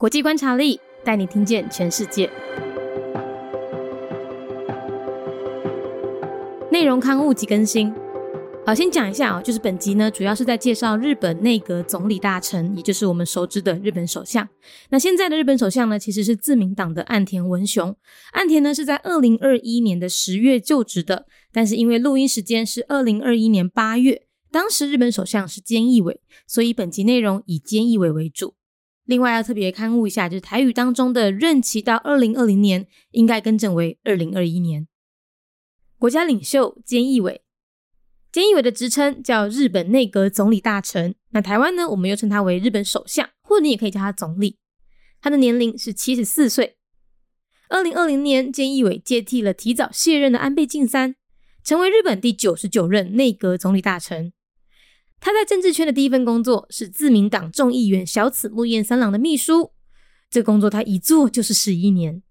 国际观察力带你听见全世界。内容刊物及更新。好，先讲一下啊，就是本集呢，主要是在介绍日本内阁总理大臣，也就是我们熟知的日本首相。那现在的日本首相呢，其实是自民党的岸田文雄。岸田呢是在二零二一年的十月就职的，但是因为录音时间是二零二一年八月，当时日本首相是菅义伟，所以本集内容以菅义伟为主。另外要特别刊物一下，就是台语当中的任期到二零二零年，应该更正为二零二一年。国家领袖菅义伟。菅义伟的职称叫日本内阁总理大臣，那台湾呢，我们又称他为日本首相，或者你也可以叫他总理。他的年龄是七十四岁。二零二零年，菅义伟接替了提早卸任的安倍晋三，成为日本第九十九任内阁总理大臣。他在政治圈的第一份工作是自民党众议员小此木彦三郎的秘书，这工作他一做就是十一年。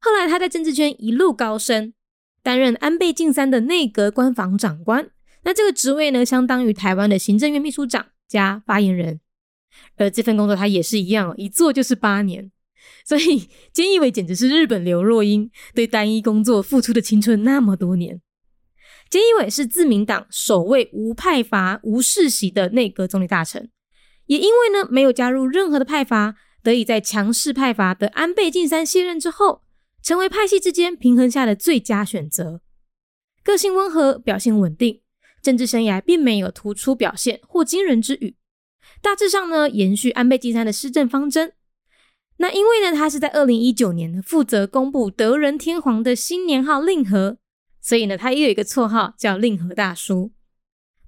后来他在政治圈一路高升，担任安倍晋三的内阁官房长官。那这个职位呢，相当于台湾的行政院秘书长加发言人，而这份工作他也是一样，一做就是八年。所以 菅义伟简直是日本刘若英，对单一工作付出的青春那么多年。菅义伟是自民党首位无派阀、无世袭的内阁总理大臣，也因为呢没有加入任何的派阀，得以在强势派阀的安倍晋三卸任之后，成为派系之间平衡下的最佳选择。个性温和，表现稳定。政治生涯并没有突出表现或惊人之语，大致上呢延续安倍晋三的施政方针。那因为呢他是在二零一九年负责公布德仁天皇的新年号令和，所以呢他也有一个绰号叫令和大叔。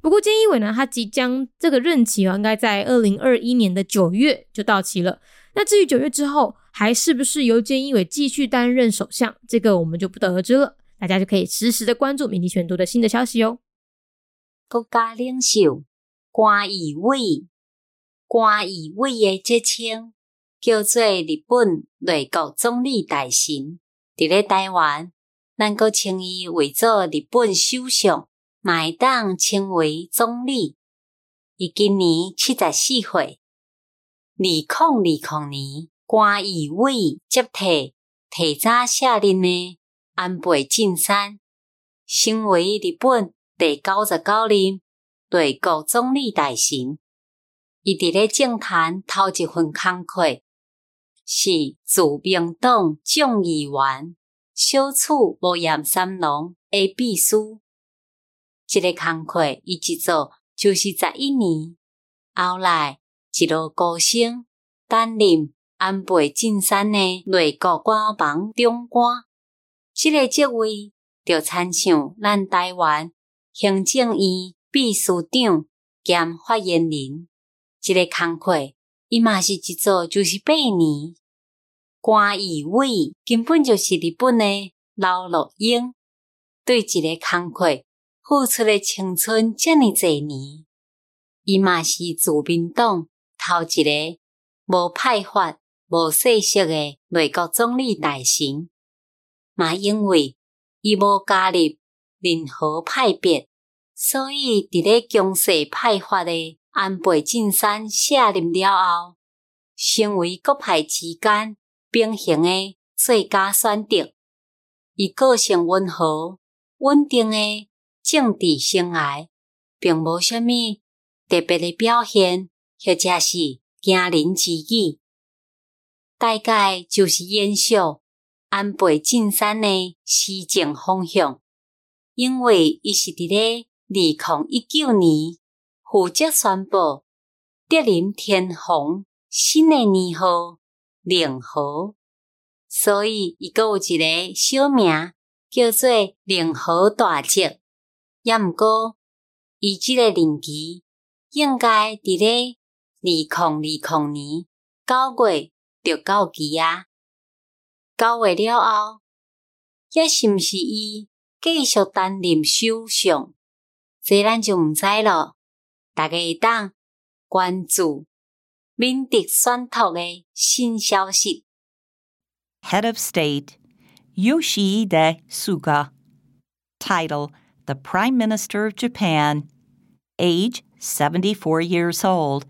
不过菅义伟呢他即将这个任期啊应该在二零二一年的九月就到期了。那至于九月之后还是不是由菅义伟继续担任首相，这个我们就不得而知了。大家就可以实时的关注媒体选读的新的消息哦。国家领袖关义伟，关义伟的职称叫做日本内阁总理大臣。伫咧台湾，咱阁称伊为做日本首相，会当称为总理。伊今年七十四岁。二零二零年，关义伟接替提早卸任的安倍晋三，成为日本。第九十九任内阁总理大臣，伊伫咧政坛头一份工作是自民党众议员小处无言三郎的秘书。这个工课伊一做就是十一年，后来一路高升，担任安倍晋三的内阁官房长官。这个职位就参像咱台湾。行政院秘书长兼发言人，这个工课，伊嘛是一做就是八年。关义伟根本就是日本的老老鹰，对一个工作付出的青春这么侪年，伊嘛是自民党头一个无派发、无世袭的内阁总理大臣，嘛因为伊无加入任何派别。所以，伫咧强势派发的安倍晋三卸任了后，成为各派之间平衡的最佳选择。伊个性温和、稳定的政治生涯，并无虾米特别的表现，或者是惊人之举。大概就是延续安倍晋三的施政方向，因为伊是伫咧。二零一九年，负责宣布德林天皇新的年号令和，所以伊个有一个小名叫做令和大吉。也毋过，伊即个任期应该伫咧二零二零年九月就到期啊。九月了后，也是毋是伊继续担任首相？这咱就毋知咯，大家会当关注敏迪选读的新消息。Head of State Yoshihide Suga, title The Prime Minister of Japan, age 74 years old.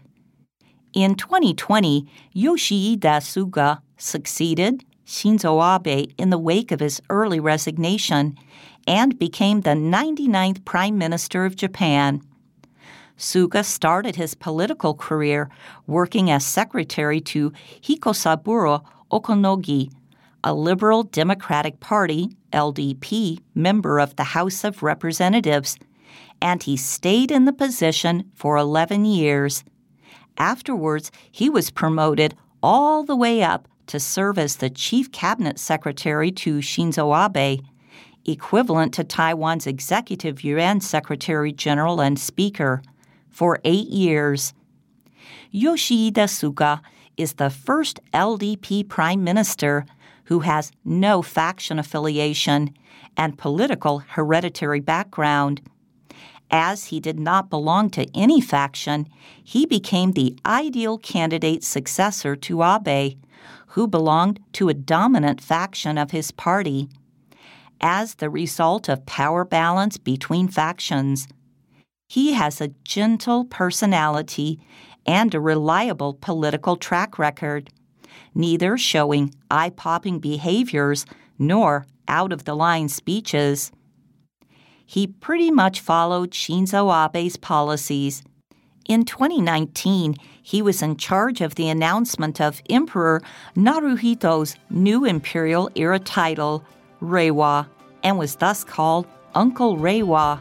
In 2020, Yoshihide Suga succeeded Shinzo Abe in the wake of his early resignation and became the 99th Prime Minister of Japan. Suga started his political career working as secretary to Hikosaburo Okonogi, a Liberal Democratic Party LDP member of the House of Representatives, and he stayed in the position for 11 years. Afterwards, he was promoted all the way up to serve as the chief cabinet secretary to Shinzo Abe, equivalent to Taiwan's executive yuan secretary general and speaker, for eight years. Yoshihide Suga is the first LDP prime minister who has no faction affiliation and political hereditary background. As he did not belong to any faction, he became the ideal candidate successor to Abe, who belonged to a dominant faction of his party. As the result of power balance between factions, he has a gentle personality and a reliable political track record, neither showing eye popping behaviors nor out of the line speeches. He pretty much followed Shinzo Abe's policies. In 2019, he was in charge of the announcement of Emperor Naruhito's new imperial era title, Reiwa, and was thus called Uncle Reiwa.